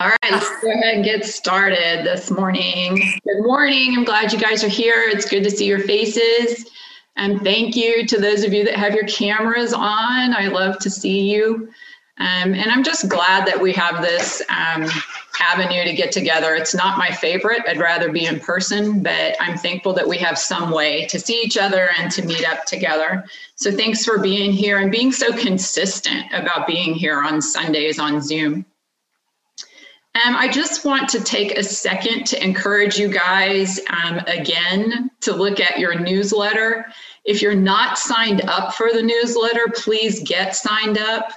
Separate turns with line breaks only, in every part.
All right, let's go ahead and get started this morning. Good morning. I'm glad you guys are here. It's good to see your faces. And thank you to those of you that have your cameras on. I love to see you. Um, and I'm just glad that we have this um, avenue to get together. It's not my favorite. I'd rather be in person, but I'm thankful that we have some way to see each other and to meet up together. So thanks for being here and being so consistent about being here on Sundays on Zoom. Um, I just want to take a second to encourage you guys um, again to look at your newsletter. If you're not signed up for the newsletter, please get signed up.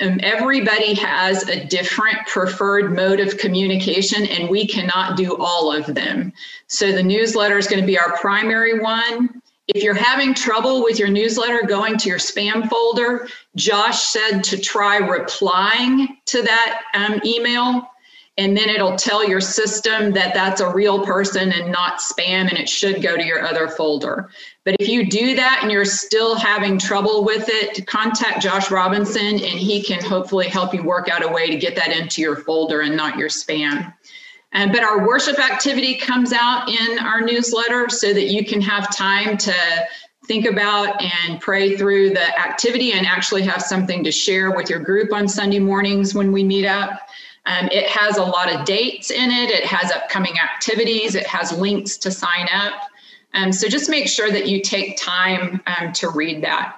Um, everybody has a different preferred mode of communication, and we cannot do all of them. So the newsletter is going to be our primary one. If you're having trouble with your newsletter going to your spam folder, Josh said to try replying to that um, email and then it'll tell your system that that's a real person and not spam and it should go to your other folder. But if you do that and you're still having trouble with it contact josh robinson and he can hopefully help you work out a way to get that into your folder and not your spam. And but our worship activity comes out in our newsletter so that you can have time to think about and pray through the activity and actually have something to share with your group on sunday mornings when we meet up um, it has a lot of dates in it. It has upcoming activities. It has links to sign up. Um, so just make sure that you take time um, to read that.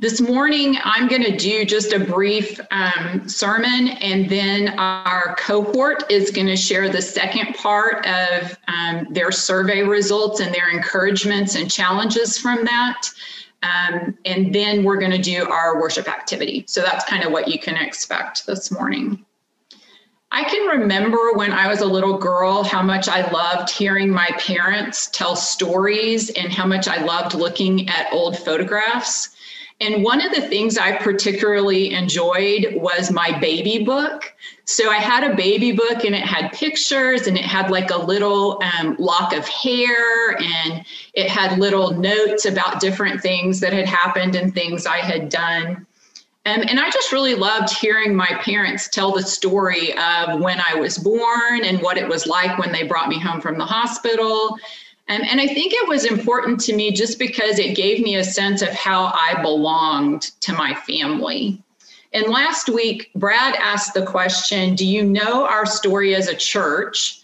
This morning, I'm going to do just a brief um, sermon, and then our cohort is going to share the second part of um, their survey results and their encouragements and challenges from that. Um, and then we're going to do our worship activity. So that's kind of what you can expect this morning. I can remember when I was a little girl how much I loved hearing my parents tell stories and how much I loved looking at old photographs. And one of the things I particularly enjoyed was my baby book. So I had a baby book and it had pictures and it had like a little um, lock of hair and it had little notes about different things that had happened and things I had done. Um, and I just really loved hearing my parents tell the story of when I was born and what it was like when they brought me home from the hospital and, and I think it was important to me just because it gave me a sense of how I belonged to my family. And last week, Brad asked the question Do you know our story as a church?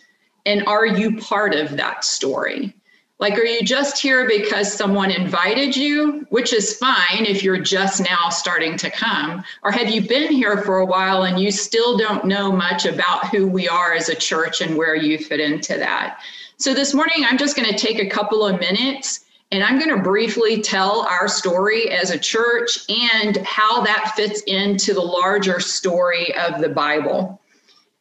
And are you part of that story? Like, are you just here because someone invited you, which is fine if you're just now starting to come? Or have you been here for a while and you still don't know much about who we are as a church and where you fit into that? So this morning, I'm just going to take a couple of minutes and I'm going to briefly tell our story as a church and how that fits into the larger story of the Bible.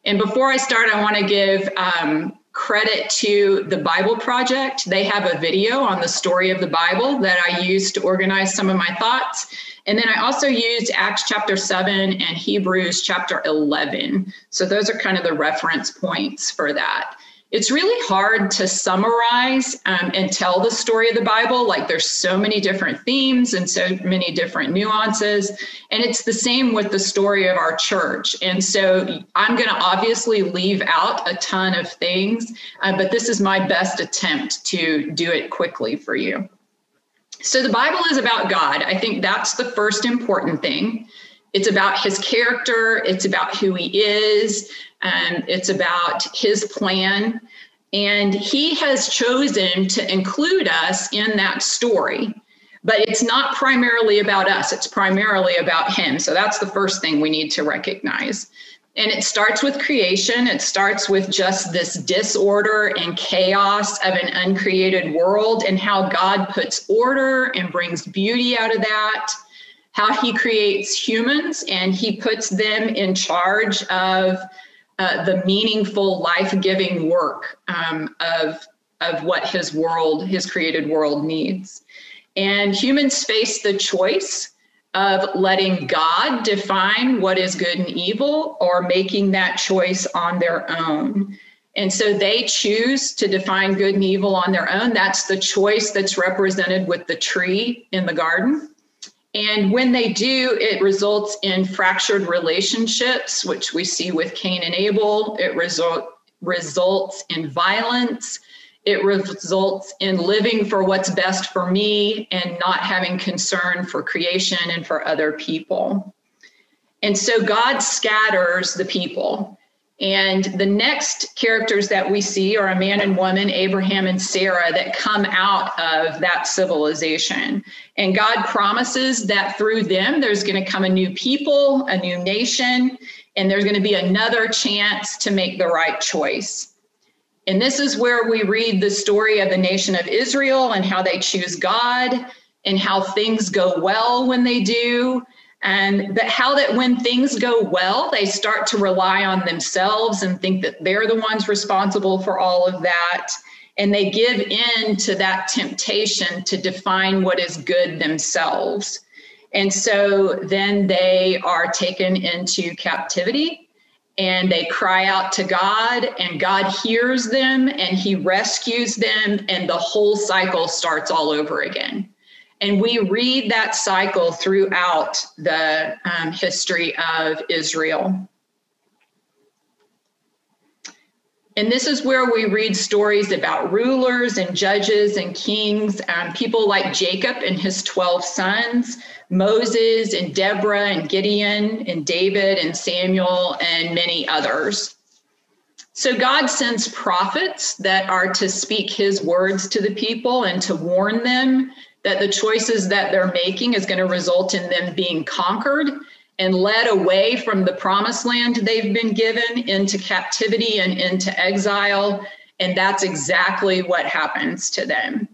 And before I start, I want to give um, credit to the Bible Project. They have a video on the story of the Bible that I used to organize some of my thoughts. And then I also used Acts chapter 7 and Hebrews chapter 11. So those are kind of the reference points for that it's really hard to summarize um, and tell the story of the Bible. Like there's so many different themes and so many different nuances. And it's the same with the story of our church. And so I'm going to obviously leave out a ton of things, uh, but this is my best attempt to do it quickly for you. So the Bible is about God. I think that's the first important thing. It's about his character, it's about who he is, um, it's about his plan. And he has chosen to include us in that story. But it's not primarily about us, it's primarily about him. So that's the first thing we need to recognize. And it starts with creation. It starts with just this disorder and chaos of an uncreated world and how God puts order and brings beauty out of that. How he creates humans and he puts them in charge of uh, the meaningful, life giving work um, of, of what his world, his created world needs. And humans face the choice of letting God define what is good and evil or making that choice on their own. And so they choose to define good and evil on their own. That's the choice that's represented with the tree in the garden. And when they do, it results in fractured relationships, which we see with Cain and Abel. It result, results in violence. It results in living for what's best for me and not having concern for creation and for other people. And so God scatters the people. And the next characters that we see are a man and woman, Abraham and Sarah, that come out of that civilization. And God promises that through them, there's going to come a new people, a new nation, and there's going to be another chance to make the right choice. And this is where we read the story of the nation of Israel and how they choose God and how things go well when they do and but how that when things go well they start to rely on themselves and think that they're the ones responsible for all of that and they give in to that temptation to define what is good themselves and so then they are taken into captivity and they cry out to God, and God hears them and He rescues them, and the whole cycle starts all over again. And we read that cycle throughout the um, history of Israel. And this is where we read stories about rulers and judges and kings, um, people like Jacob and his 12 sons, Moses and Deborah and Gideon and David and Samuel and many others. So God sends prophets that are to speak his words to the people and to warn them that the choices that they're making is going to result in them being conquered and led away from the promised land they've been given into captivity and into exile. And that's exactly what happens to them.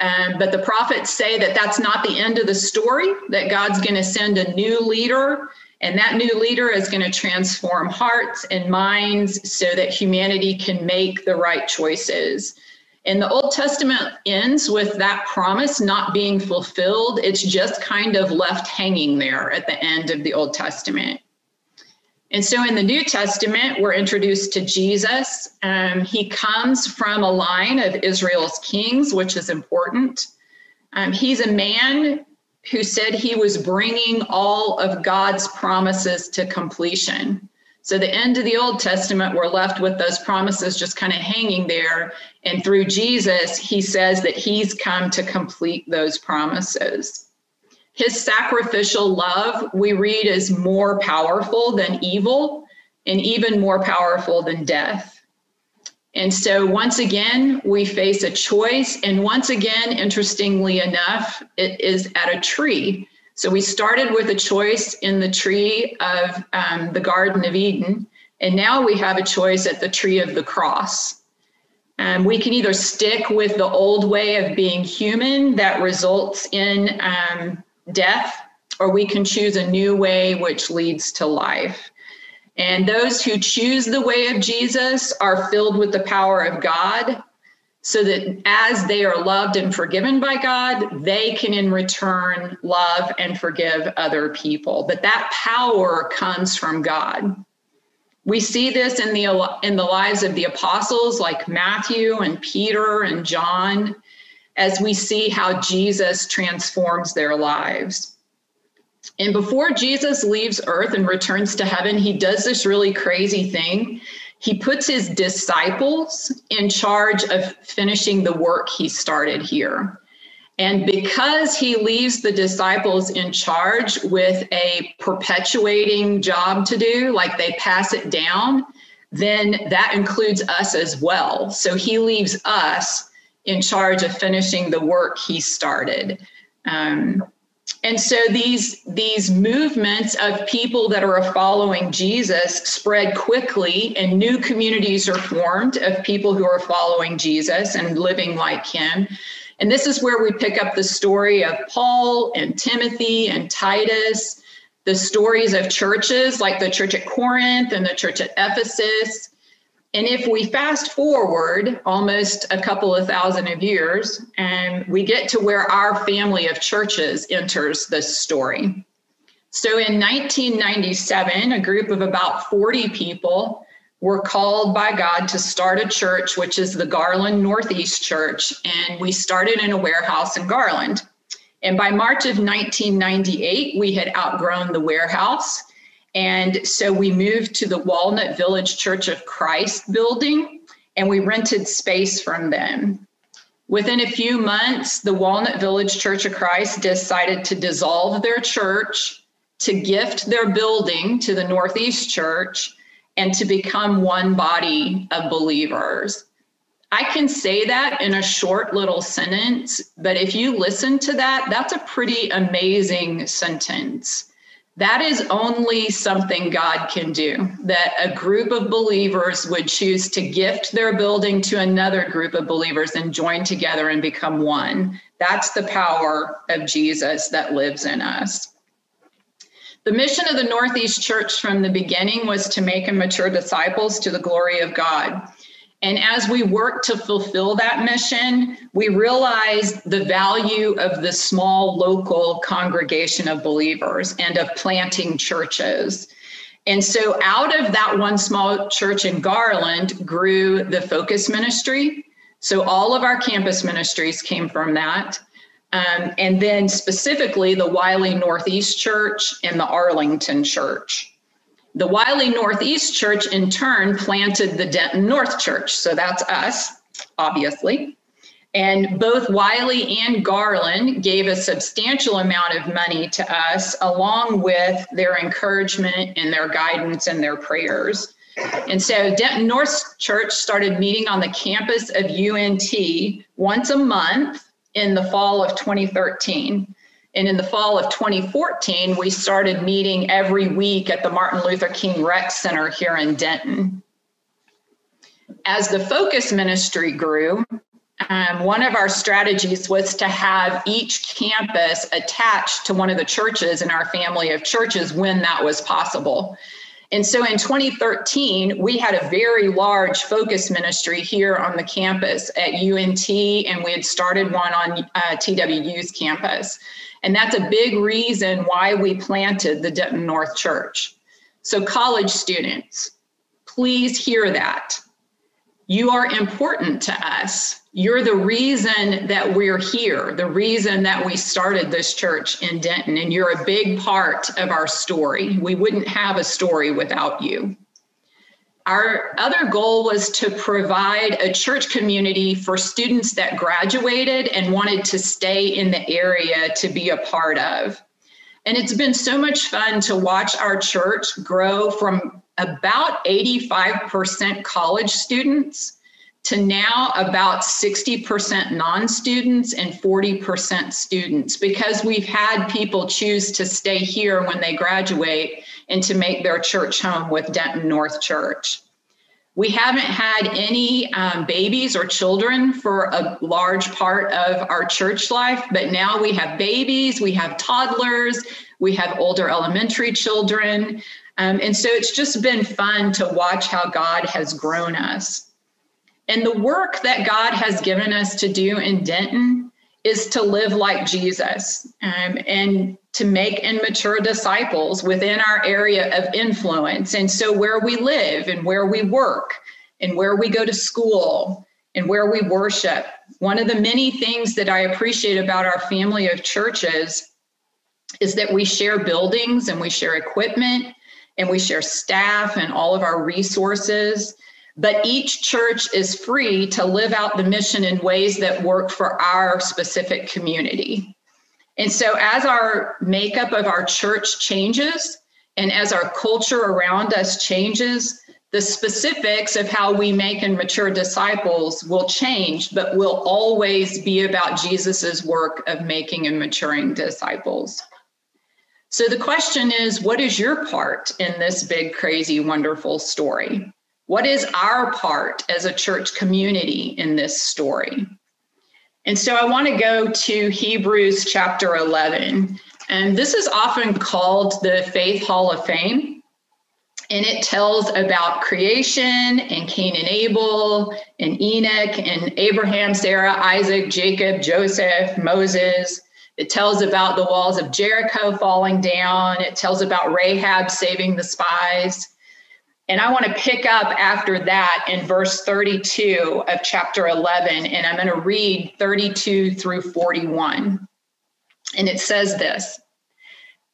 Um, but the prophets say that that's not the end of the story, that God's going to send a new leader, and that new leader is going to transform hearts and minds so that humanity can make the right choices. And the Old Testament ends with that promise not being fulfilled. It's just kind of left hanging there at the end of the Old Testament. And so in the New Testament, we're introduced to Jesus. Um, he comes from a line of Israel's kings, which is important. Um, he's a man who said he was bringing all of God's promises to completion. So, the end of the Old Testament, we're left with those promises just kind of hanging there. And through Jesus, he says that he's come to complete those promises. His sacrificial love, we read, is more powerful than evil and even more powerful than death. And so, once again, we face a choice. And once again, interestingly enough, it is at a tree. So we started with a choice in the tree of um, the Garden of Eden, and now we have a choice at the tree of the cross. Um, we can either stick with the old way of being human that results in um, death, or we can choose a new way which leads to life. And those who choose the way of Jesus are filled with the power of God so that as they are loved and forgiven by God, they can in return love and forgive other people. But that power comes from God. We see this in the in the lives of the apostles like Matthew and Peter and John as we see how Jesus transforms their lives. And before Jesus leaves earth and returns to heaven, he does this really crazy thing he puts his disciples in charge of finishing the work he started here. And because he leaves the disciples in charge with a perpetuating job to do, like they pass it down, then that includes us as well. So he leaves us in charge of finishing the work he started. Um, and so these these movements of people that are following jesus spread quickly and new communities are formed of people who are following jesus and living like him. And this is where we pick up the story of paul and timothy and titus the stories of churches like the church at corinth and the church at ephesus and if we fast forward almost a couple of thousand of years, and we get to where our family of churches enters this story. So in 1997, a group of about 40 people were called by God to start a church, which is the Garland Northeast Church. And we started in a warehouse in Garland. And by March of 1998, we had outgrown the warehouse. And so we moved to the Walnut Village Church of Christ building and we rented space from them. Within a few months, the Walnut Village Church of Christ decided to dissolve their church, to gift their building to the Northeast Church, and to become one body of believers. I can say that in a short little sentence, but if you listen to that, that's a pretty amazing sentence. That is only something God can do, that a group of believers would choose to gift their building to another group of believers and join together and become one. That's the power of Jesus that lives in us. The mission of the Northeast Church from the beginning was to make and mature disciples to the glory of God. And as we work to fulfill that mission, we realize the value of the small local congregation of believers and of planting churches. And so, out of that one small church in Garland grew the Focus Ministry. So, all of our campus ministries came from that. Um, and then, specifically, the Wylie Northeast Church and the Arlington Church. The Wylie Northeast Church, in turn, planted the Denton North Church. So that's us, obviously. And both Wylie and Garland gave a substantial amount of money to us, along with their encouragement and their guidance and their prayers. And so Denton North Church started meeting on the campus of UNT once a month in the fall of 2013. And in the fall of 2014, we started meeting every week at the Martin Luther King Rec Center here in Denton. As the focus ministry grew, um, one of our strategies was to have each campus attached to one of the churches in our family of churches when that was possible. And so in 2013, we had a very large focus ministry here on the campus at UNT, and we had started one on uh, TWU's campus. And that's a big reason why we planted the Denton North Church. So, college students, please hear that. You are important to us. You're the reason that we're here, the reason that we started this church in Denton, and you're a big part of our story. We wouldn't have a story without you. Our other goal was to provide a church community for students that graduated and wanted to stay in the area to be a part of. And it's been so much fun to watch our church grow from about 85% college students to now about 60% non students and 40% students because we've had people choose to stay here when they graduate and to make their church home with Denton North Church. We haven't had any um, babies or children for a large part of our church life, but now we have babies, we have toddlers, we have older elementary children. Um, and so it's just been fun to watch how God has grown us. And the work that God has given us to do in Denton is to live like Jesus um, and to make and mature disciples within our area of influence. And so, where we live and where we work and where we go to school and where we worship, one of the many things that I appreciate about our family of churches is that we share buildings and we share equipment and we share staff and all of our resources. But each church is free to live out the mission in ways that work for our specific community. And so, as our makeup of our church changes and as our culture around us changes, the specifics of how we make and mature disciples will change, but will always be about Jesus's work of making and maturing disciples. So the question is what is your part in this big, crazy, wonderful story? What is our part as a church community in this story? And so I want to go to Hebrews chapter 11. And this is often called the Faith Hall of Fame. And it tells about creation and Cain and Abel and Enoch and Abraham, Sarah, Isaac, Jacob, Joseph, Moses. It tells about the walls of Jericho falling down. It tells about Rahab saving the spies. And I want to pick up after that in verse 32 of chapter 11, and I'm going to read 32 through 41. And it says this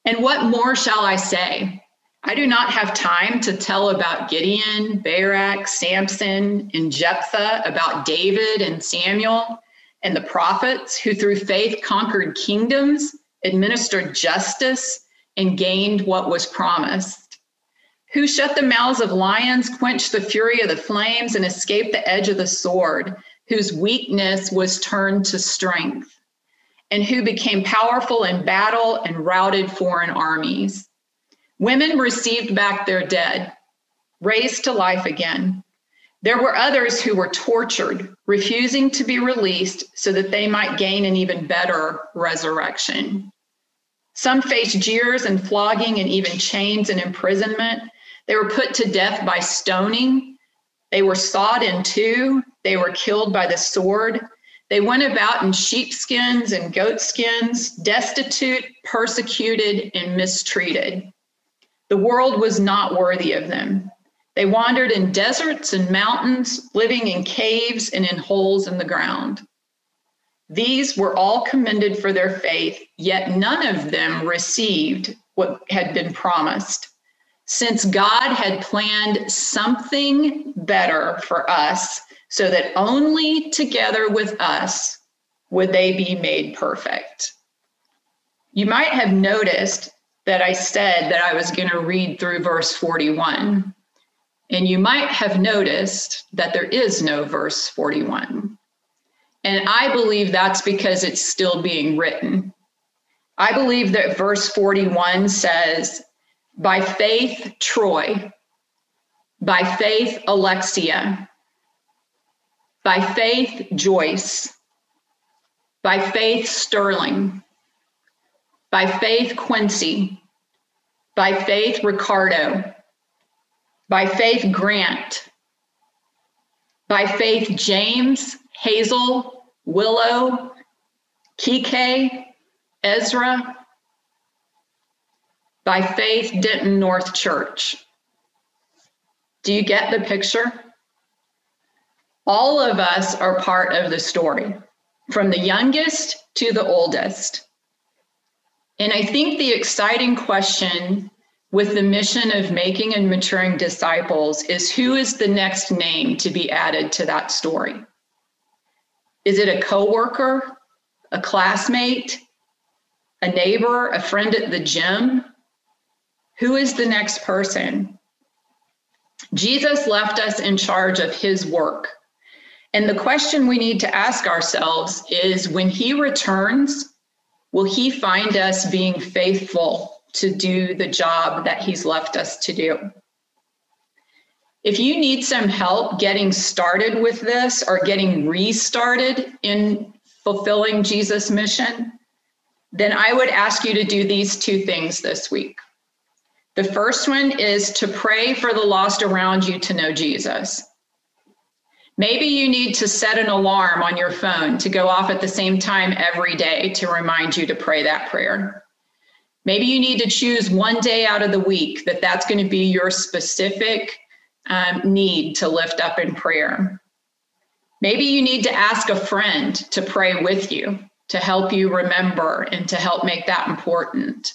And what more shall I say? I do not have time to tell about Gideon, Barak, Samson, and Jephthah, about David and Samuel and the prophets who through faith conquered kingdoms, administered justice, and gained what was promised. Who shut the mouths of lions, quenched the fury of the flames, and escaped the edge of the sword, whose weakness was turned to strength, and who became powerful in battle and routed foreign armies. Women received back their dead, raised to life again. There were others who were tortured, refusing to be released so that they might gain an even better resurrection. Some faced jeers and flogging and even chains and imprisonment. They were put to death by stoning. They were sawed in two. They were killed by the sword. They went about in sheepskins and goatskins, destitute, persecuted, and mistreated. The world was not worthy of them. They wandered in deserts and mountains, living in caves and in holes in the ground. These were all commended for their faith, yet none of them received what had been promised. Since God had planned something better for us, so that only together with us would they be made perfect. You might have noticed that I said that I was going to read through verse 41. And you might have noticed that there is no verse 41. And I believe that's because it's still being written. I believe that verse 41 says, By faith, Troy, by faith, Alexia, by faith, Joyce, by faith, Sterling, by faith, Quincy, by faith, Ricardo. By faith, Grant. By faith, James, Hazel, Willow, Kike, Ezra. By faith, Denton North Church. Do you get the picture? All of us are part of the story, from the youngest to the oldest. And I think the exciting question with the mission of making and maturing disciples is who is the next name to be added to that story? Is it a coworker, a classmate, a neighbor, a friend at the gym? Who is the next person? Jesus left us in charge of his work. And the question we need to ask ourselves is when he returns, Will He find us being faithful to do the job that He's left us to do? If you need some help getting started with this or getting restarted in fulfilling Jesus' mission, then I would ask you to do these two things this week. The first one is to pray for the lost around you to know Jesus. Maybe you need to set an alarm on your phone to go off at the same time every day to remind you to pray that prayer. Maybe you need to choose one day out of the week that that's going to be your specific um, need to lift up in prayer. Maybe you need to ask a friend to pray with you to help you remember and to help make that important.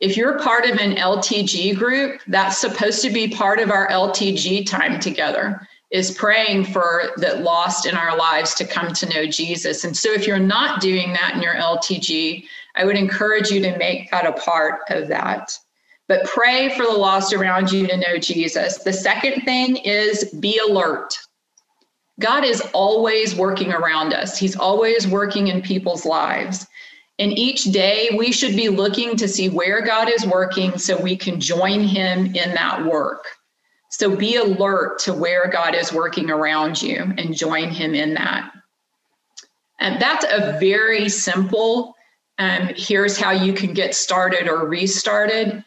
If you're part of an LTG group, that's supposed to be part of our LTG time together is praying for the lost in our lives to come to know Jesus. And so if you're not doing that in your LTG, I would encourage you to make that a part of that. But pray for the lost around you to know Jesus. The second thing is be alert. God is always working around us, He's always working in people's lives. And each day we should be looking to see where God is working so we can join Him in that work. So be alert to where God is working around you and join Him in that. And that's a very simple, um, here's how you can get started or restarted.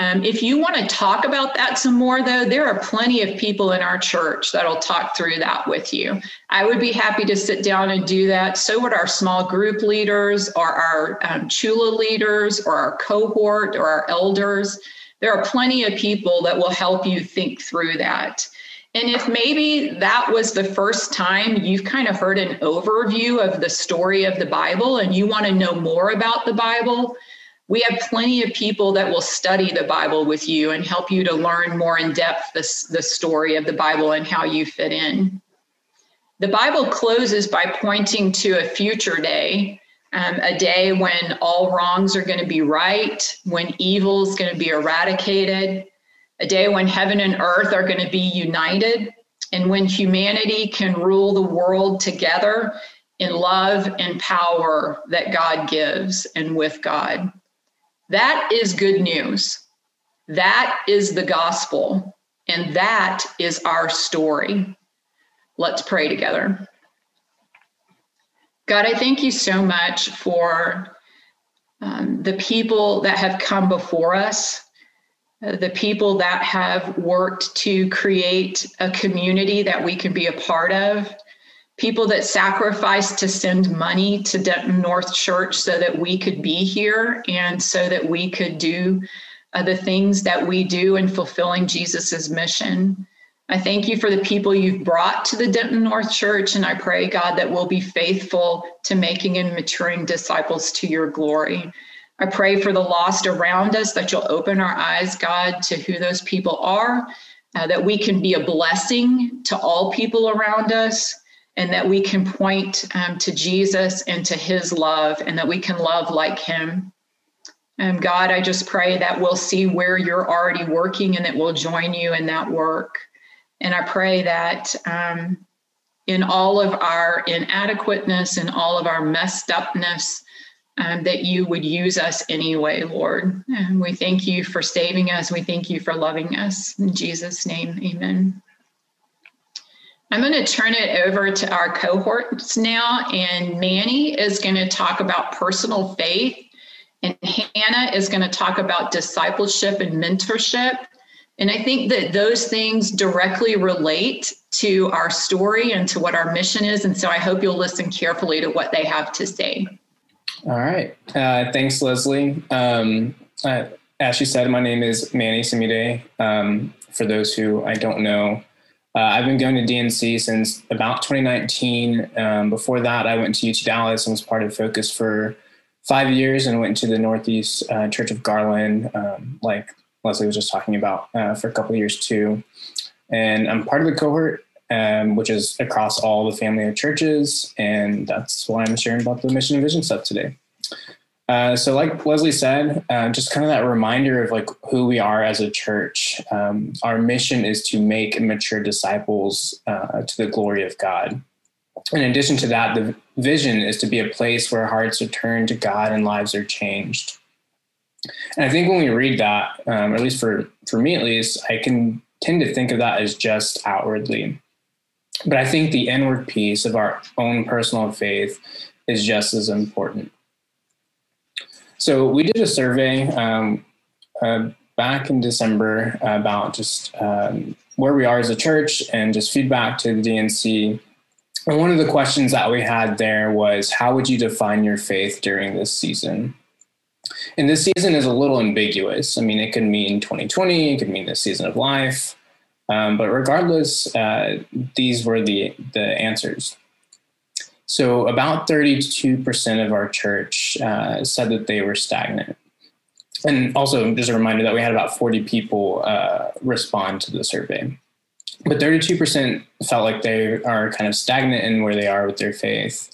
Um, if you want to talk about that some more, though, there are plenty of people in our church that'll talk through that with you. I would be happy to sit down and do that. So would our small group leaders, or our um, Chula leaders, or our cohort, or our elders there are plenty of people that will help you think through that. And if maybe that was the first time you've kind of heard an overview of the story of the Bible and you want to know more about the Bible, we have plenty of people that will study the Bible with you and help you to learn more in depth the, the story of the Bible and how you fit in. The Bible closes by pointing to a future day, um, a day when all wrongs are going to be right, when evil is going to be eradicated, a day when heaven and earth are going to be united, and when humanity can rule the world together in love and power that God gives and with God. That is good news. That is the gospel. And that is our story. Let's pray together. God, I thank you so much for um, the people that have come before us, uh, the people that have worked to create a community that we can be a part of, people that sacrificed to send money to Denton North Church so that we could be here and so that we could do uh, the things that we do in fulfilling Jesus's mission. I thank you for the people you've brought to the Denton North Church, and I pray, God, that we'll be faithful to making and maturing disciples to your glory. I pray for the lost around us that you'll open our eyes, God, to who those people are, uh, that we can be a blessing to all people around us, and that we can point um, to Jesus and to his love and that we can love like him. And God, I just pray that we'll see where you're already working and that we'll join you in that work. And I pray that um, in all of our inadequateness and all of our messed upness, um, that you would use us anyway, Lord. And we thank you for saving us. We thank you for loving us. In Jesus' name, amen. I'm going to turn it over to our cohorts now, and Manny is going to talk about personal faith, and Hannah is going to talk about discipleship and mentorship. And I think that those things directly relate to our story and to what our mission is. And so I hope you'll listen carefully to what they have to say.
All right. Uh, thanks, Leslie. Um, uh, as she said, my name is Manny Samide. Um, for those who I don't know, uh, I've been going to DNC since about 2019. Um, before that, I went to UT Dallas and was part of Focus for five years and went to the Northeast uh, Church of Garland, um, like Leslie was just talking about, uh, for a couple years too. And I'm part of the cohort, um, which is across all the family of churches. And that's why I'm sharing about the mission and vision stuff today. Uh, so, like Leslie said, uh, just kind of that reminder of like who we are as a church. Um, our mission is to make mature disciples uh, to the glory of God. In addition to that, the vision is to be a place where hearts are turned to God and lives are changed. And I think when we read that, um, at least for for me at least, I can tend to think of that as just outwardly. But I think the inward piece of our own personal faith is just as important. So we did a survey um, uh, back in December about just um, where we are as a church and just feedback to the DNC. And one of the questions that we had there was, how would you define your faith during this season? And this season is a little ambiguous. I mean, it could mean 2020, it could mean the season of life. Um, but regardless, uh, these were the, the answers. So about 32% of our church uh, said that they were stagnant. And also, just a reminder that we had about 40 people uh, respond to the survey. But 32% felt like they are kind of stagnant in where they are with their faith.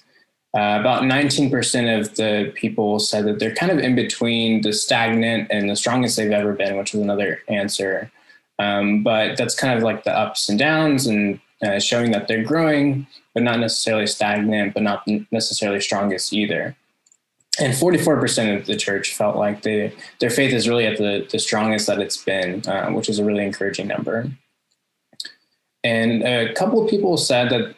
Uh, about 19% of the people said that they're kind of in between the stagnant and the strongest they've ever been, which was another answer. Um, but that's kind of like the ups and downs and uh, showing that they're growing, but not necessarily stagnant, but not necessarily strongest either. And 44% of the church felt like they, their faith is really at the, the strongest that it's been, uh, which is a really encouraging number. And a couple of people said that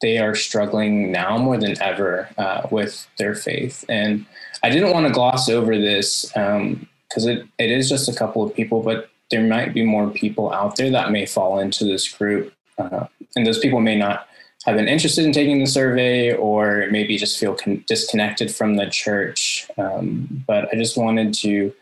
they are struggling now more than ever uh, with their faith. And I didn't want to gloss over this because um, it, it is just a couple of people, but there might be more people out there that may fall into this group uh, and those people may not have been interested in taking the survey or maybe just feel con- disconnected from the church. Um, but I just wanted to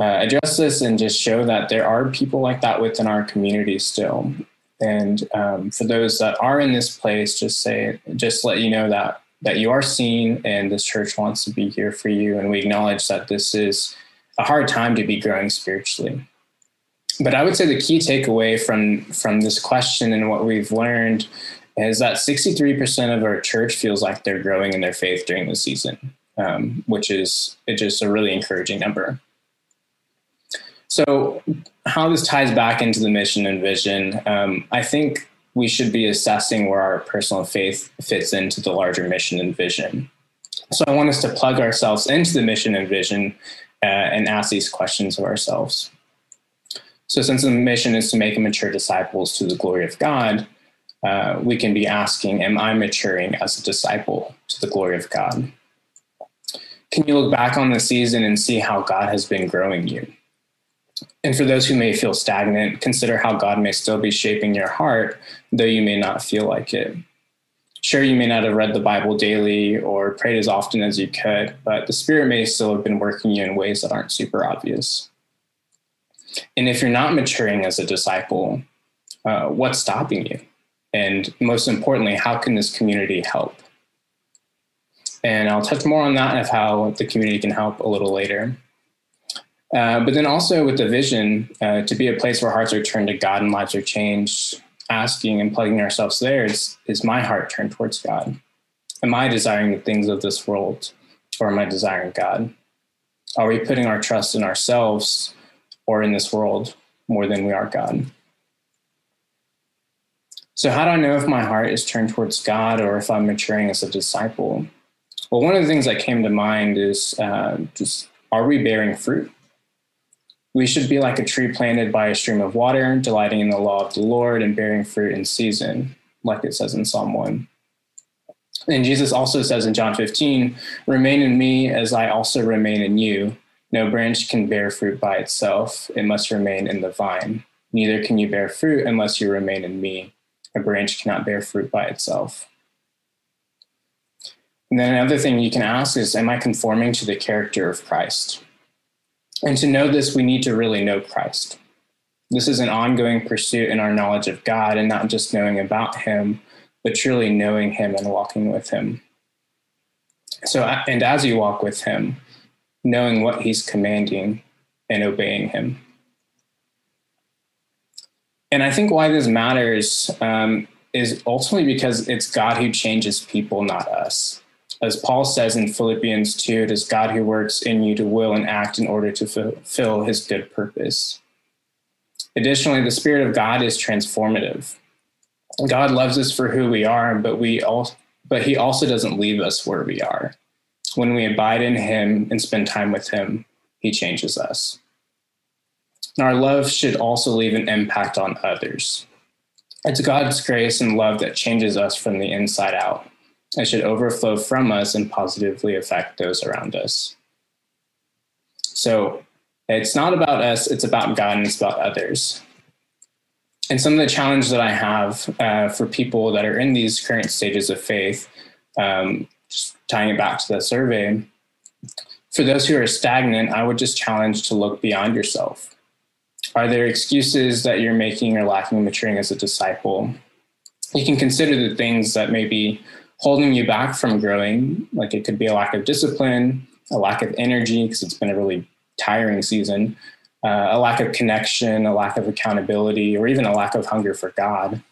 uh, address this and just show that there are people like that within our community still. And um, for those that are in this place, just say, just let you know that that you are seen, and this church wants to be here for you. And we acknowledge that this is a hard time to be growing spiritually. But I would say the key takeaway from from this question and what we've learned is that 63% of our church feels like they're growing in their faith during the season, um, which is it's just a really encouraging number. So, how this ties back into the mission and vision, um, I think we should be assessing where our personal faith fits into the larger mission and vision. So, I want us to plug ourselves into the mission and vision uh, and ask these questions of ourselves. So, since the mission is to make mature disciples to the glory of God, uh, we can be asking, Am I maturing as a disciple to the glory of God? Can you look back on the season and see how God has been growing you? And for those who may feel stagnant, consider how God may still be shaping your heart, though you may not feel like it. Sure, you may not have read the Bible daily or prayed as often as you could, but the Spirit may still have been working you in ways that aren't super obvious. And if you're not maturing as a disciple, uh, what's stopping you? And most importantly, how can this community help? And I'll touch more on that of how the community can help a little later. Uh, but then also with the vision uh, to be a place where hearts are turned to God and lives are changed, asking and plugging ourselves there is, is my heart turned towards God? Am I desiring the things of this world or am I desiring God? Are we putting our trust in ourselves or in this world more than we are God? So, how do I know if my heart is turned towards God or if I'm maturing as a disciple? Well, one of the things that came to mind is uh, just are we bearing fruit? We should be like a tree planted by a stream of water, delighting in the law of the Lord and bearing fruit in season, like it says in Psalm 1. And Jesus also says in John 15, Remain in me as I also remain in you. No branch can bear fruit by itself, it must remain in the vine. Neither can you bear fruit unless you remain in me a branch cannot bear fruit by itself. And then another thing you can ask is Am I conforming to the character of Christ? And to know this, we need to really know Christ. This is an ongoing pursuit in our knowledge of God and not just knowing about Him, but truly knowing Him and walking with Him. So, and as you walk with Him, knowing what He's commanding and obeying Him. And I think why this matters um, is ultimately because it's God who changes people, not us. As Paul says in Philippians 2, it is God who works in you to will and act in order to fulfill his good purpose. Additionally, the Spirit of God is transformative. God loves us for who we are, but we all, but he also doesn't leave us where we are. When we abide in him and spend time with him, he changes us. Our love should also leave an impact on others. It's God's grace and love that changes us from the inside out. It should overflow from us and positively affect those around us. So it's not about us, it's about God and it's about others. And some of the challenges that I have uh, for people that are in these current stages of faith, um, just tying it back to the survey, for those who are stagnant, I would just challenge to look beyond yourself are there excuses that you're making or lacking maturing as a disciple? You can consider the things that may be holding you back from growing. Like it could be a lack of discipline, a lack of energy, because it's been a really tiring season, uh, a lack of connection, a lack of accountability, or even a lack of hunger for God.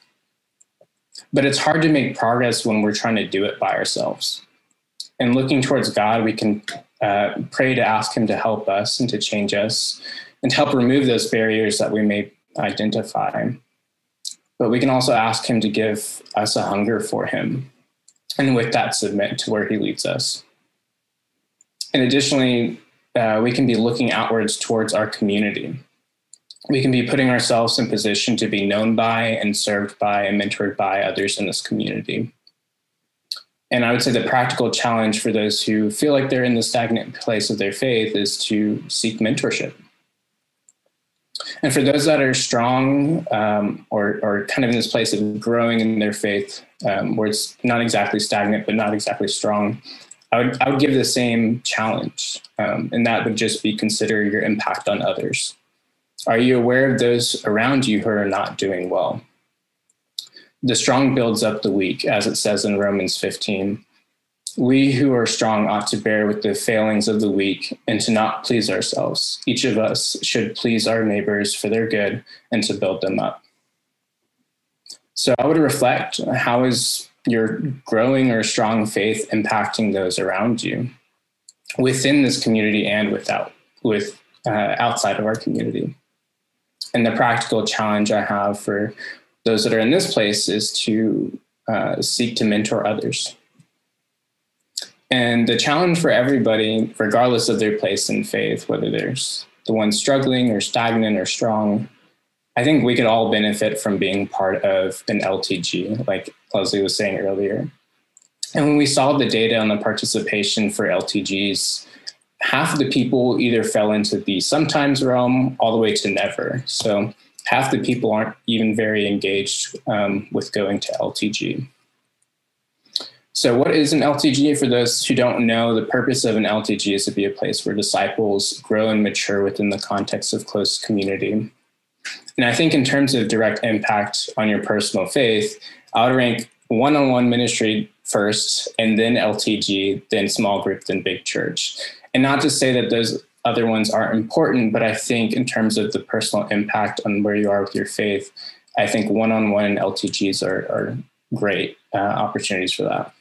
But it's hard to make progress when we're trying to do it by ourselves. And looking towards God, we can uh, pray to ask Him to help us and to change us and help remove those barriers that we may identify. But we can also ask Him to give us a hunger for Him, and with that, submit to where He leads us. And additionally, uh, we can be looking outwards towards our community. We can be putting ourselves in position to be known by and served by and mentored by others in this community. And I would say the practical challenge for those who feel like they're in the stagnant place of their faith is to seek mentorship. And for those that are strong um, or, or kind of in this place of growing in their faith, um, where it's not exactly stagnant but not exactly strong, I would, I would give the same challenge. Um, and that would just be consider your impact on others. Are you aware of those around you who are not doing well? the strong builds up the weak, as it says in Romans 15. We who are strong ought to bear with the failings of the weak and to not please ourselves. Each of us should please our neighbors for their good and to build them up. So I would reflect how is your growing or strong faith impacting those around you within this community and without with uh, outside of our community. And the practical challenge I have for those that are in this place is to uh, seek to mentor others and the challenge for everybody, regardless of their place in faith, whether there's the one struggling or stagnant or strong, I think we could all benefit from being part of an LTG, like Leslie was saying earlier. And when we saw the data on the participation for LTGs, half the people either fell into the sometimes realm all the way to never. So half the people aren't even very engaged um, with going to LTG. So, what is an LTG? For those who don't know, the purpose of an LTG is to be a place where disciples grow and mature within the context of close community. And I think, in terms of direct impact on your personal faith, I would rank one on one ministry first, and then LTG, then small group, then big church. And not to say that those other ones aren't important, but I think, in terms of the personal impact on where you are with your faith, I think one on one and LTGs are, are great uh, opportunities for that.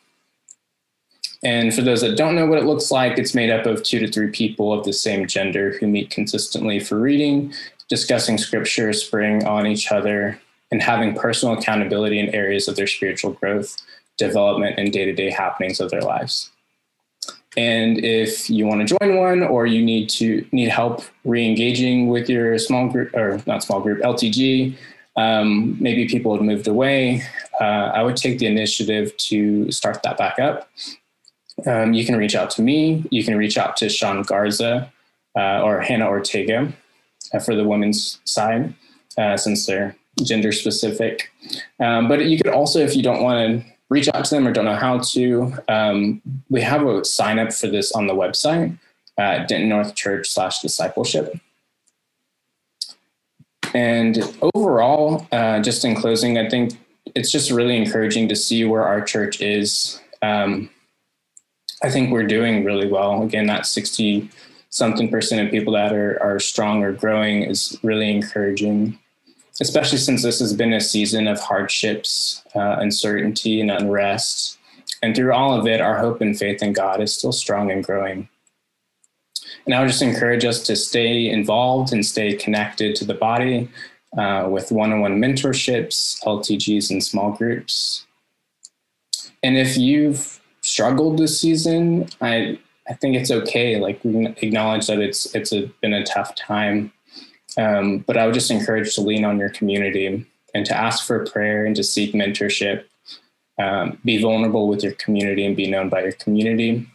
And for those that don't know what it looks like, it's made up of two to three people of the same gender who meet consistently for reading, discussing scripture, spring on each other, and having personal accountability in areas of their spiritual growth, development, and day to day happenings of their lives. And if you want to join one or you need to need help re-engaging with your small group or not small group LTG, um, maybe people have moved away. Uh, I would take the initiative to start that back up um, you can reach out to me. You can reach out to Sean Garza uh, or Hannah Ortega uh, for the women's side, uh, since they're gender specific. Um, but you could also, if you don't want to reach out to them or don't know how to, um, we have a sign up for this on the website Denton North Church slash discipleship. And overall, uh, just in closing, I think it's just really encouraging to see where our church is. Um, I think we're doing really well. Again, that 60 something percent of people that are, are strong or growing is really encouraging, especially since this has been a season of hardships, uh, uncertainty, and unrest. And through all of it, our hope and faith in God is still strong and growing. And I would just encourage us to stay involved and stay connected to the body uh, with one on one mentorships, LTGs, and small groups. And if you've struggled this season, I I think it's okay. Like we acknowledge that it's it's a, been a tough time, um, but I would just encourage to lean on your community and to ask for prayer and to seek mentorship. Um, be vulnerable with your community and be known by your community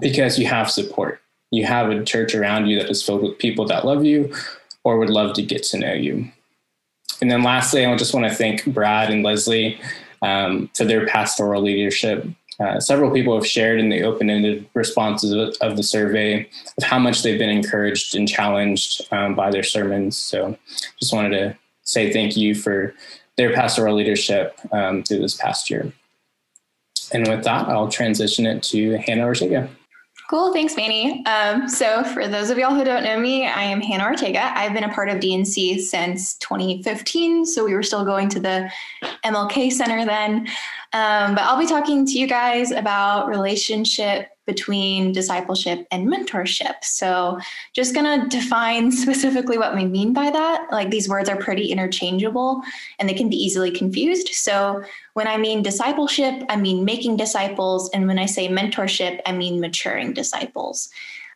because you have support. You have a church around you that is filled with people that love you or would love to get to know you. And then lastly, I just want to thank Brad and Leslie um, for their pastoral leadership. Uh, several people have shared in the open-ended responses of, of, the survey of how much they've been encouraged and challenged um, by their sermons. So, just wanted to say thank you for their pastoral leadership um, through this past year. And with that, I'll transition it to Hannah Ortega.
Cool. Thanks, Manny. Um, so, for those of y'all who don't know me, I am Hannah Ortega. I've been a part of DNC since 2015. So, we were still going to the MLK Center then. Um, but I'll be talking to you guys about relationship between discipleship and mentorship. So, just going to define specifically what we mean by that. Like, these words are pretty interchangeable and they can be easily confused. So, when I mean discipleship, I mean making disciples. And when I say mentorship, I mean maturing disciples.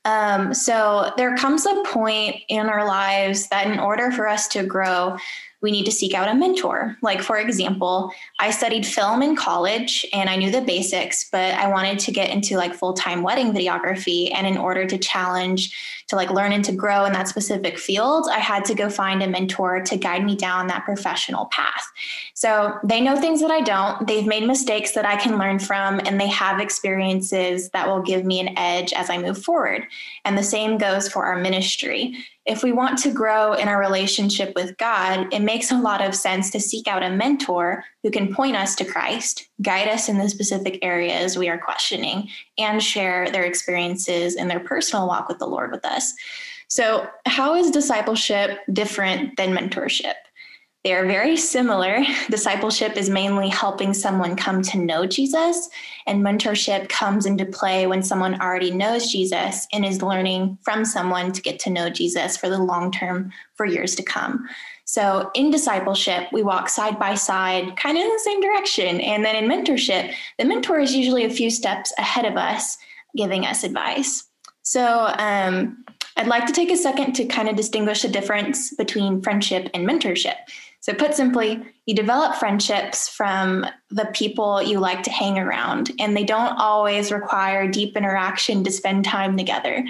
Um, so, there comes a point in our lives that in order for us to grow, we need to seek out a mentor. Like, for example, I studied film in college and I knew the basics, but I wanted to get into like full time wedding videography. And in order to challenge, to like learn and to grow in that specific field, I had to go find a mentor to guide me down that professional path. So they know things that I don't, they've made mistakes that I can learn from, and they have experiences that will give me an edge as I move forward. And the same goes for our ministry if we want to grow in our relationship with God, it makes a lot of sense to seek out a mentor who can point us to Christ, guide us in the specific areas we are questioning, and share their experiences and their personal walk with the Lord with us. So, how is discipleship different than mentorship? They are very similar. Discipleship is mainly helping someone come to know Jesus, and mentorship comes into play when someone already knows Jesus and is learning from someone to get to know Jesus for the long term for years to come. So, in discipleship, we walk side by side, kind of in the same direction. And then in mentorship, the mentor is usually a few steps ahead of us, giving us advice. So, um, I'd like to take a second to kind of distinguish the difference between friendship and mentorship. So, put simply, you develop friendships from the people you like to hang around, and they don't always require deep interaction to spend time together.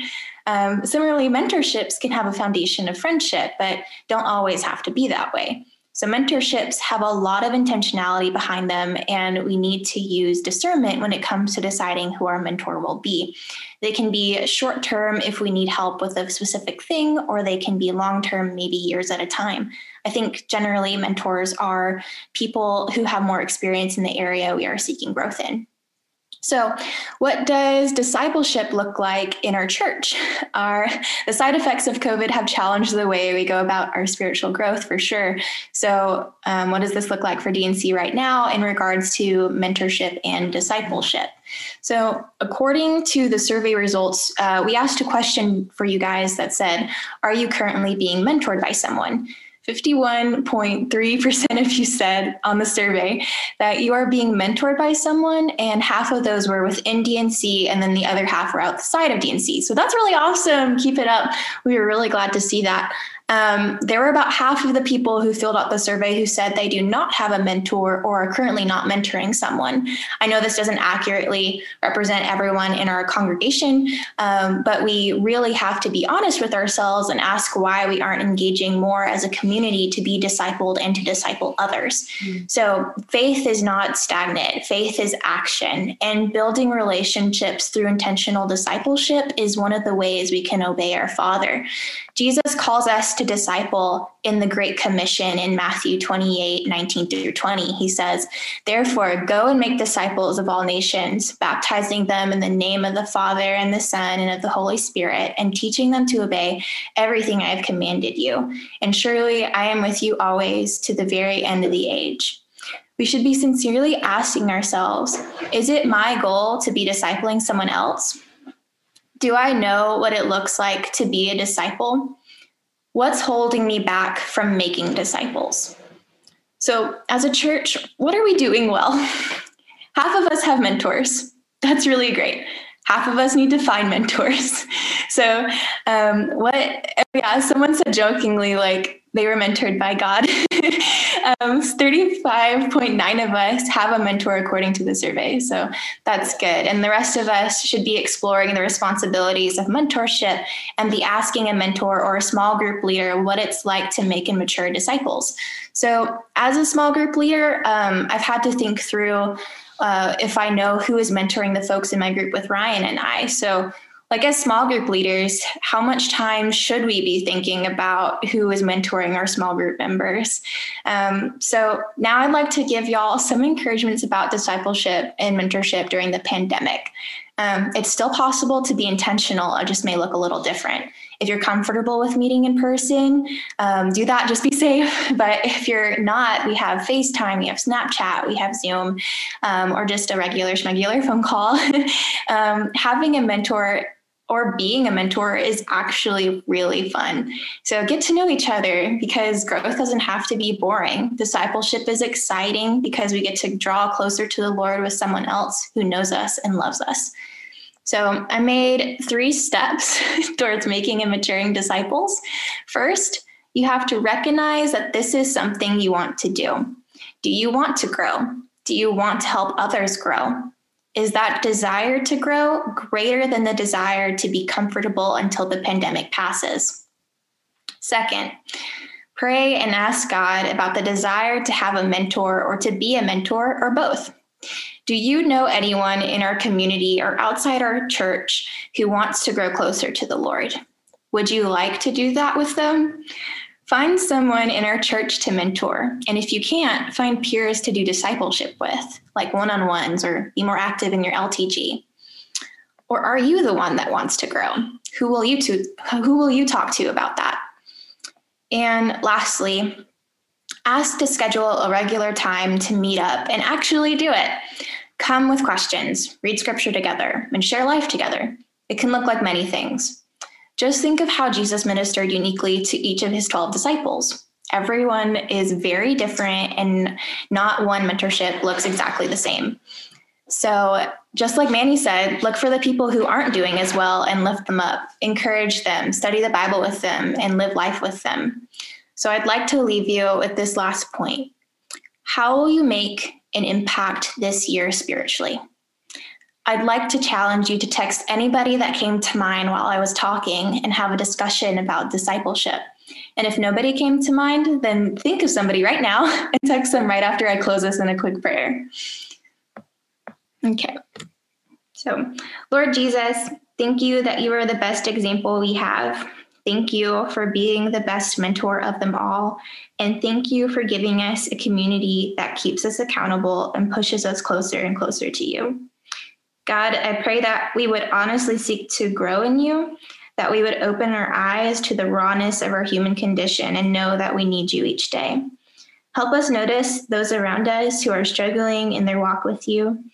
Um, similarly, mentorships can have a foundation of friendship, but don't always have to be that way. So, mentorships have a lot of intentionality behind them, and we need to use discernment when it comes to deciding who our mentor will be. They can be short term if we need help with a specific thing, or they can be long term, maybe years at a time. I think generally mentors are people who have more experience in the area we are seeking growth in. So, what does discipleship look like in our church? Our the side effects of COVID have challenged the way we go about our spiritual growth for sure. So, um, what does this look like for DNC right now in regards to mentorship and discipleship? So, according to the survey results, uh, we asked a question for you guys that said, "Are you currently being mentored by someone?" 51.3% of you said on the survey that you are being mentored by someone, and half of those were within DNC, and then the other half were outside of DNC. So that's really awesome. Keep it up. We were really glad to see that. Um, there were about half of the people who filled out the survey who said they do not have a mentor or are currently not mentoring someone. I know this doesn't accurately represent everyone in our congregation, um, but we really have to be honest with ourselves and ask why we aren't engaging more as a community to be discipled and to disciple others. Mm. So, faith is not stagnant, faith is action, and building relationships through intentional discipleship is one of the ways we can obey our Father. Jesus calls us to disciple in the Great Commission in Matthew 28 19 through 20. He says, Therefore, go and make disciples of all nations, baptizing them in the name of the Father and the Son and of the Holy Spirit, and teaching them to obey everything I have commanded you. And surely I am with you always to the very end of the age. We should be sincerely asking ourselves Is it my goal to be discipling someone else? Do I know what it looks like to be a disciple? What's holding me back from making disciples? So, as a church, what are we doing well? Half of us have mentors. That's really great. Half of us need to find mentors. So, um, what, yeah, someone said jokingly, like, they were mentored by God. um, 35.9 of us have a mentor according to the survey. So that's good. And the rest of us should be exploring the responsibilities of mentorship and be asking a mentor or a small group leader what it's like to make and mature disciples. So, as a small group leader, um, I've had to think through uh, if I know who is mentoring the folks in my group with Ryan and I. So, like as small group leaders, how much time should we be thinking about who is mentoring our small group members? Um, so now I'd like to give y'all some encouragements about discipleship and mentorship during the pandemic. Um, it's still possible to be intentional, it just may look a little different. If you're comfortable with meeting in person, um, do that, just be safe. But if you're not, we have FaceTime, we have Snapchat, we have Zoom, um, or just a regular schmegular phone call. Um, having a mentor or being a mentor is actually really fun. So get to know each other because growth doesn't have to be boring. Discipleship is exciting because we get to draw closer to the Lord with someone else who knows us and loves us. So I made three steps towards making and maturing disciples. First, you have to recognize that this is something you want to do. Do you want to grow? Do you want to help others grow? is that desire to grow greater than the desire to be comfortable until the pandemic passes? Second, pray and ask God about the desire to have a mentor or to be a mentor or both. Do you know anyone in our community or outside our church who wants to grow closer to the Lord? Would you like to do that with them? Find someone in our church to mentor. And if you can't, find peers to do discipleship with, like one on ones, or be more active in your LTG. Or are you the one that wants to grow? Who will you to, who will you talk to about that? And lastly, ask to schedule a regular time to meet up and actually do it. Come with questions, read scripture together, and share life together. It can look like many things. Just think of how Jesus ministered uniquely to each of his 12 disciples. Everyone is very different, and not one mentorship looks exactly the same. So, just like Manny said, look for the people who aren't doing as well and lift them up, encourage them, study the Bible with them, and live life with them. So, I'd like to leave you with this last point. How will you make an impact this year spiritually? I'd like to challenge you to text anybody that came to mind while I was talking and have a discussion about discipleship. And if nobody came to mind, then think of somebody right now and text them right after I close this in a quick prayer. Okay. So, Lord Jesus, thank you that you are the best example we have. Thank you for being the best mentor of them all. And thank you for giving us a community that keeps us accountable and pushes us closer and closer to you. God, I pray that we would honestly seek to grow in you, that we would open our eyes to the rawness of our human condition and know that we need you each day. Help us notice those around us who are struggling in their walk with you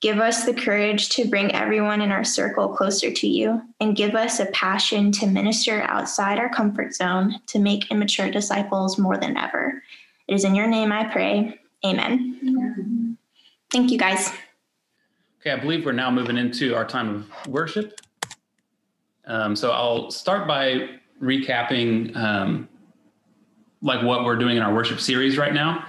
Give us the courage to bring everyone in our circle closer to you and give us a passion to minister outside our comfort zone to make immature disciples more than ever. It is in your name I pray. Amen. Thank you, guys.
Okay, I believe we're now moving into our time of worship. Um, so I'll start by recapping um, like what we're doing in our worship series right now.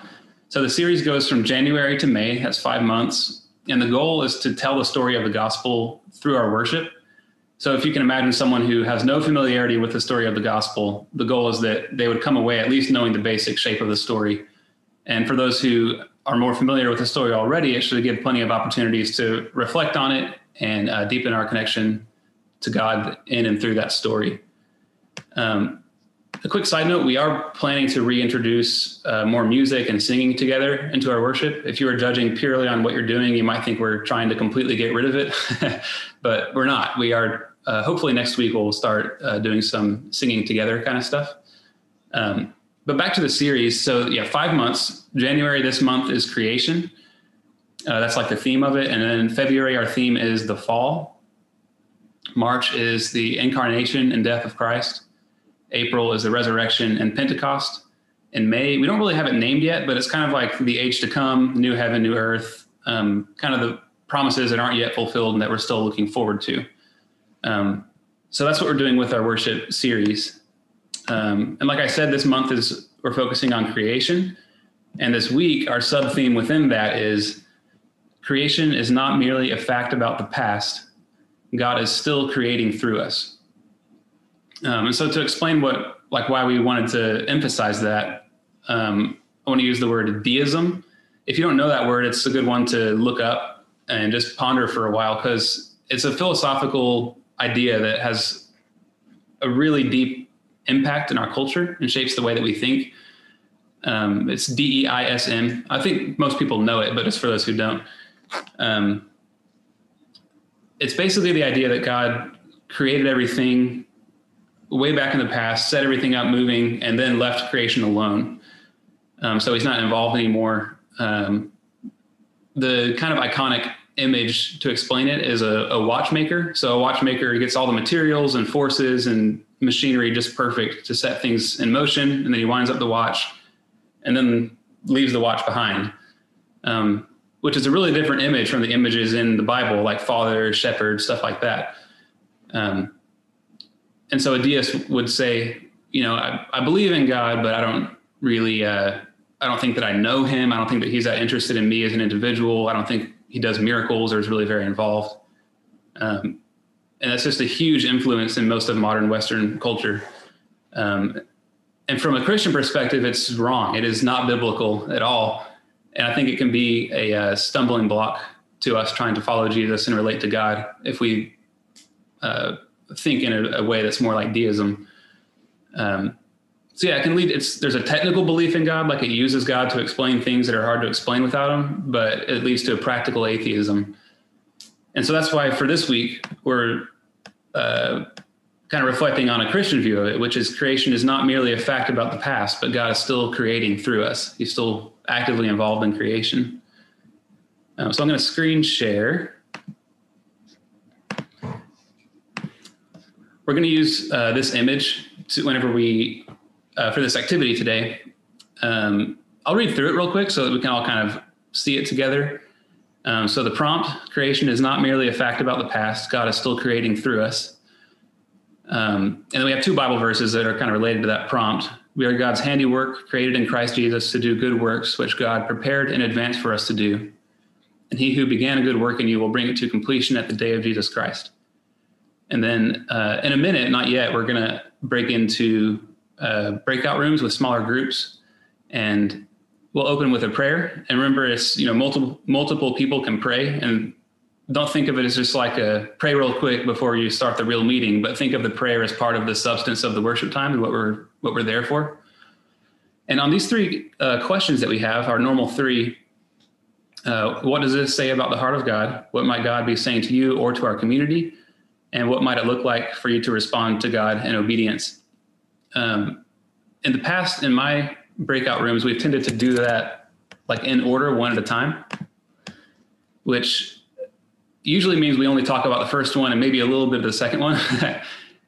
So the series goes from January to May. That's five months. And the goal is to tell the story of the gospel through our worship. So if you can imagine someone who has no familiarity with the story of the gospel, the goal is that they would come away at least knowing the basic shape of the story. And for those who are more familiar with the story already, it should give plenty of opportunities to reflect on it and uh, deepen our connection to God in and through that story. Um, a quick side note we are planning to reintroduce uh, more music and singing together into our worship. If you are judging purely on what you're doing, you might think we're trying to completely get rid of it, but we're not. We are, uh, hopefully, next week we'll start uh, doing some singing together kind of stuff. Um, but back to the series. So, yeah, five months. January this month is creation. Uh, that's like the theme of it. And then February, our theme is the fall. March is the incarnation and death of Christ. April is the resurrection and Pentecost. In May, we don't really have it named yet, but it's kind of like the age to come, new heaven, new earth, um, kind of the promises that aren't yet fulfilled and that we're still looking forward to. Um, so that's what we're doing with our worship series. Um, and like I said, this month is we're focusing on creation. And this week, our sub theme within that is creation is not merely a fact about the past, God is still creating through us. Um, and so to explain what, like why we wanted to emphasize that, um, I want to use the word deism. If you don't know that word, it's a good one to look up and just ponder for a while because it's a philosophical idea that has a really deep impact in our culture and shapes the way that we think. Um, it's D E I S M. I think most people know it, but it's for those who don't. Um, it's basically the idea that God created everything way back in the past, set everything up moving, and then left creation alone. Um, so he's not involved anymore. Um, the kind of iconic image to explain it is a, a, watchmaker. So a watchmaker gets all the materials and forces and machinery just perfect to set things in motion, and then he winds up the watch, and then leaves the watch behind. Um, which is a really different image from the images in the Bible, like father, shepherd, stuff like that. Um, and so a deist would say, you know, I, I believe in God, but I don't really, uh, I don't think that I know him. I don't think that he's that interested in me as an individual. I don't think he does miracles or is really very involved. Um, and that's just a huge influence in most of modern Western culture. Um, and from a Christian perspective, it's wrong. It is not biblical at all. And I think it can be a uh, stumbling block to us trying to follow Jesus and relate to God if we uh, think in a, a way that's more like deism. Um, so yeah, it can lead. It's there's a technical belief in God, like it uses God to explain things that are hard to explain without Him, but it leads to a practical atheism. And so that's why for this week we're uh, kind of reflecting on a Christian view of it, which is creation is not merely a fact about the past, but God is still creating through us. He's still actively involved in creation. Um, so I'm going to screen share. We're going to use uh, this image to, whenever we uh, for this activity today. Um, I'll read through it real quick so that we can all kind of see it together. Um, so the prompt creation is not merely a fact about the past. God is still creating through us. Um, and then we have two Bible verses that are kind of related to that prompt. We are God's handiwork, created in Christ Jesus to do good works, which God prepared in advance for us to do. And he who began a good work in you will bring it to completion at the day of Jesus Christ. And then uh, in a minute, not yet, we're going to break into uh, breakout rooms with smaller groups, and we'll open with a prayer. And remember, it's you know multiple multiple people can pray, and don't think of it as just like a pray real quick before you start the real meeting, but think of the prayer as part of the substance of the worship time and what we're what we're there for. And on these three uh, questions that we have, our normal three, uh, what does this say about the heart of God? What might God be saying to you or to our community? And what might it look like for you to respond to God in obedience? um, in the past, in my breakout rooms, we've tended to do that like in order, one at a time, which usually means we only talk about the first one and maybe a little bit of the second one.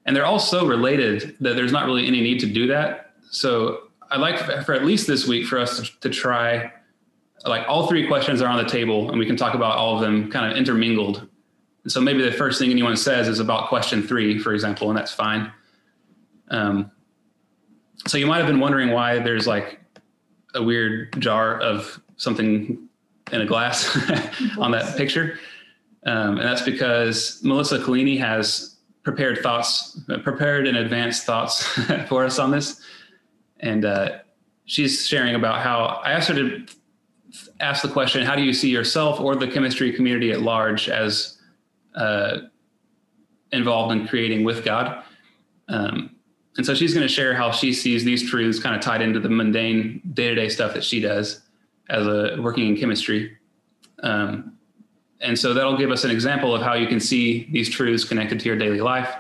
and they're all so related that there's not really any need to do that. So I'd like for, at least this week for us to try like all three questions are on the table and we can talk about all of them kind of intermingled. And so maybe the first thing anyone says is about question three, for example, and that's fine. Um, so you might have been wondering why there's like a weird jar of something in a glass on that picture. Um, and that's because Melissa Collini has prepared thoughts, prepared in advance thoughts for us on this. And uh, she's sharing about how I asked her to ask the question how do you see yourself or the chemistry community at large as uh, involved in creating with God? Um, and so she's going to share how she sees these truths kind of tied into the mundane day-to-day stuff that she does as a working in chemistry. Um, and so that'll give us an example of how you can see these truths connected to your daily life.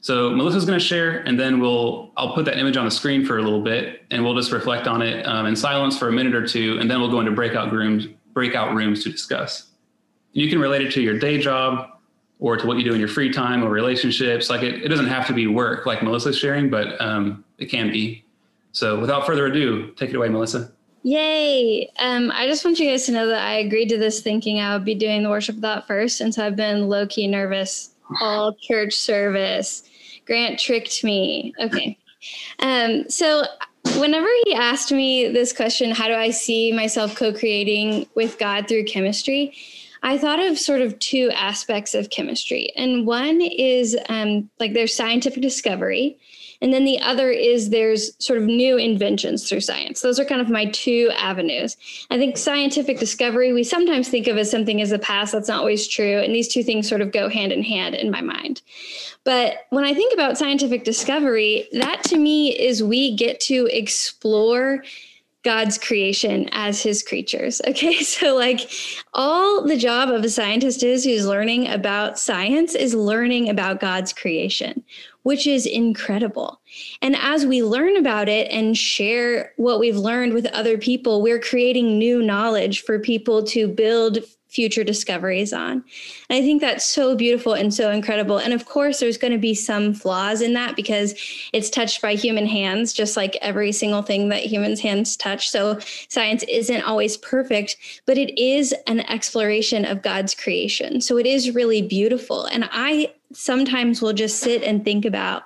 So Melissa's going to share, and then we'll I'll put that image on the screen for a little bit, and we'll just reflect on it um, in silence for a minute or two, and then we'll go into breakout rooms breakout rooms to discuss. You can relate it to your day job, or to what you do in your free time or relationships. Like it, it doesn't have to be work like Melissa's sharing, but um, it can be. So without further ado, take it away, Melissa.
Yay. Um, I just want you guys to know that I agreed to this thinking I would be doing the worship that first. And so I've been low key nervous all church service. Grant tricked me. Okay. Um, so whenever he asked me this question, how do I see myself co creating with God through chemistry? I thought of sort of two aspects of chemistry. And one is um, like there's scientific discovery. And then the other is there's sort of new inventions through science. Those are kind of my two avenues. I think scientific discovery, we sometimes think of as something as the past. That's not always true. And these two things sort of go hand in hand in my mind. But when I think about scientific discovery, that to me is we get to explore God's creation as his creatures. Okay. So, like, all the job of a scientist is who's learning about science is learning about God's creation, which is incredible. And as we learn about it and share what we've learned with other people, we're creating new knowledge for people to build future discoveries on. And I think that's so beautiful and so incredible. And of course, there's going to be some flaws in that because it's touched by human hands, just like every single thing that humans' hands touch. So science isn't always perfect, but it is an exploration of God's creation. So it is really beautiful. And I sometimes will just sit and think about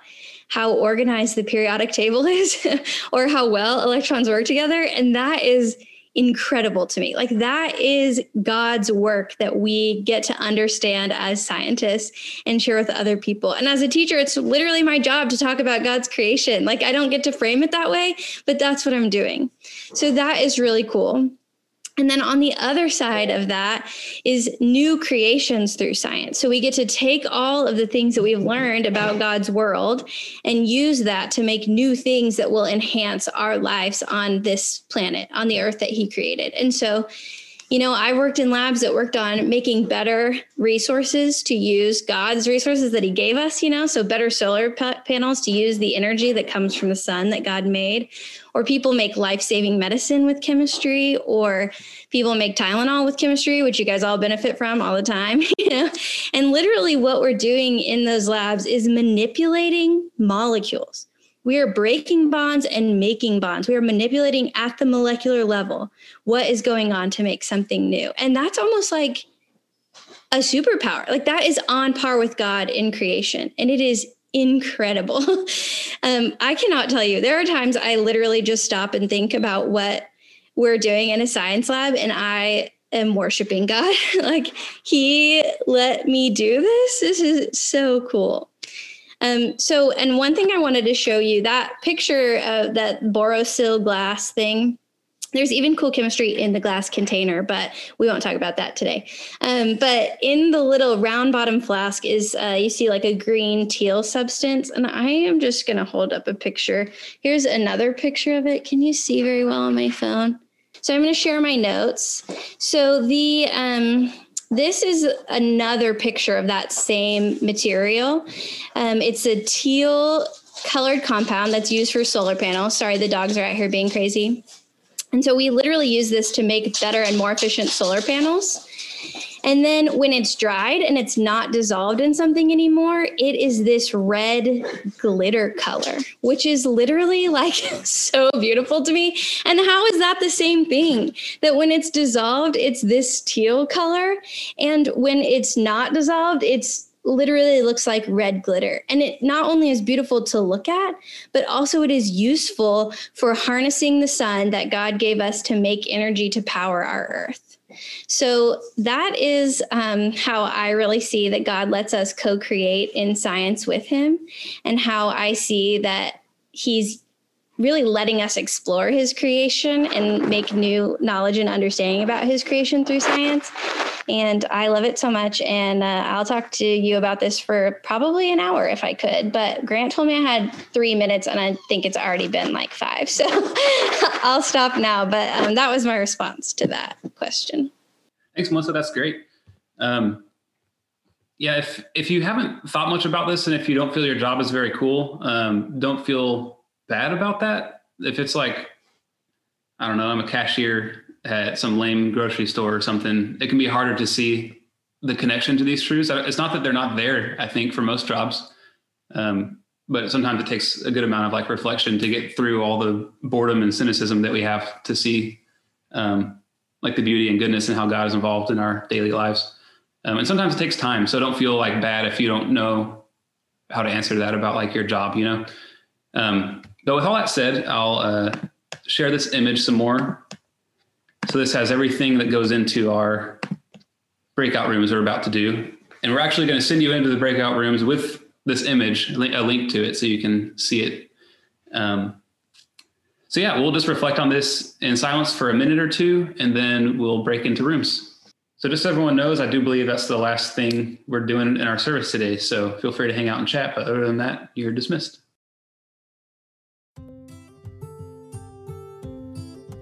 how organized the periodic table is or how well electrons work together. And that is incredible to me. Like that is God's work that we get to understand as scientists and share with other people. And as a teacher, it's literally my job to talk about God's creation. Like I don't get to frame it that way, but that's what I'm doing. So that is really cool. And then on the other side of that is new creations through science. So we get to take all of the things that we've learned about God's world and use that to make new things that will enhance our lives on this planet, on the earth that He created. And so you know, I worked in labs that worked on making better resources to use God's resources that He gave us, you know, so better solar pa- panels to use the energy that comes from the sun that God made. Or people make life saving medicine with chemistry, or people make Tylenol with chemistry, which you guys all benefit from all the time, you know. And literally, what we're doing in those labs is manipulating molecules we are breaking bonds and making bonds. We are manipulating at the molecular level what is going on to make something new. And that's almost like a superpower. Like that is on par with God in creation. And it is incredible. um, I cannot tell you. There are times I literally just stop and think about what we're doing in a science lab, and I am worshiping God. like, He let me do this. This is so cool. Um, so, and one thing I wanted to show you that picture of that borosil glass thing. There's even cool chemistry in the glass container, but we won't talk about that today. Um, but in the little round bottom flask is uh, you see like a green teal substance, and I am just going to hold up a picture. Here's another picture of it. Can you see very well on my phone? So I'm going to share my notes. So the um, this is another picture of that same material. Um, it's a teal colored compound that's used for solar panels. Sorry, the dogs are out here being crazy. And so we literally use this to make better and more efficient solar panels. And then when it's dried and it's not dissolved in something anymore, it is this red glitter color, which is literally like so beautiful to me. And how is that the same thing? That when it's dissolved, it's this teal color. And when it's not dissolved, it's literally looks like red glitter. And it not only is beautiful to look at, but also it is useful for harnessing the sun that God gave us to make energy to power our earth. So that is um, how I really see that God lets us co create in science with Him, and how I see that He's really letting us explore His creation and make new knowledge and understanding about His creation through science. And I love it so much. And uh, I'll talk to you about this for probably an hour if I could. But Grant told me I had three minutes, and I think it's already been like five. So I'll stop now. But um, that was my response to that question.
Thanks, Melissa. That's great. Um, yeah, if if you haven't thought much about this, and if you don't feel your job is very cool, um, don't feel bad about that. If it's like, I don't know, I'm a cashier at some lame grocery store or something, it can be harder to see the connection to these truths. It's not that they're not there. I think for most jobs, um, but sometimes it takes a good amount of like reflection to get through all the boredom and cynicism that we have to see um, like the beauty and goodness and how God is involved in our daily lives. Um, and sometimes it takes time. So don't feel like bad if you don't know how to answer that about like your job, you know? Um, but with all that said, I'll uh, share this image some more. So this has everything that goes into our breakout rooms we're about to do. And we're actually going to send you into the breakout rooms with this image, a link to it so you can see it. Um, so yeah, we'll just reflect on this in silence for a minute or two, and then we'll break into rooms. So just so everyone knows, I do believe that's the last thing we're doing in our service today. So feel free to hang out and chat. But other than that, you're dismissed.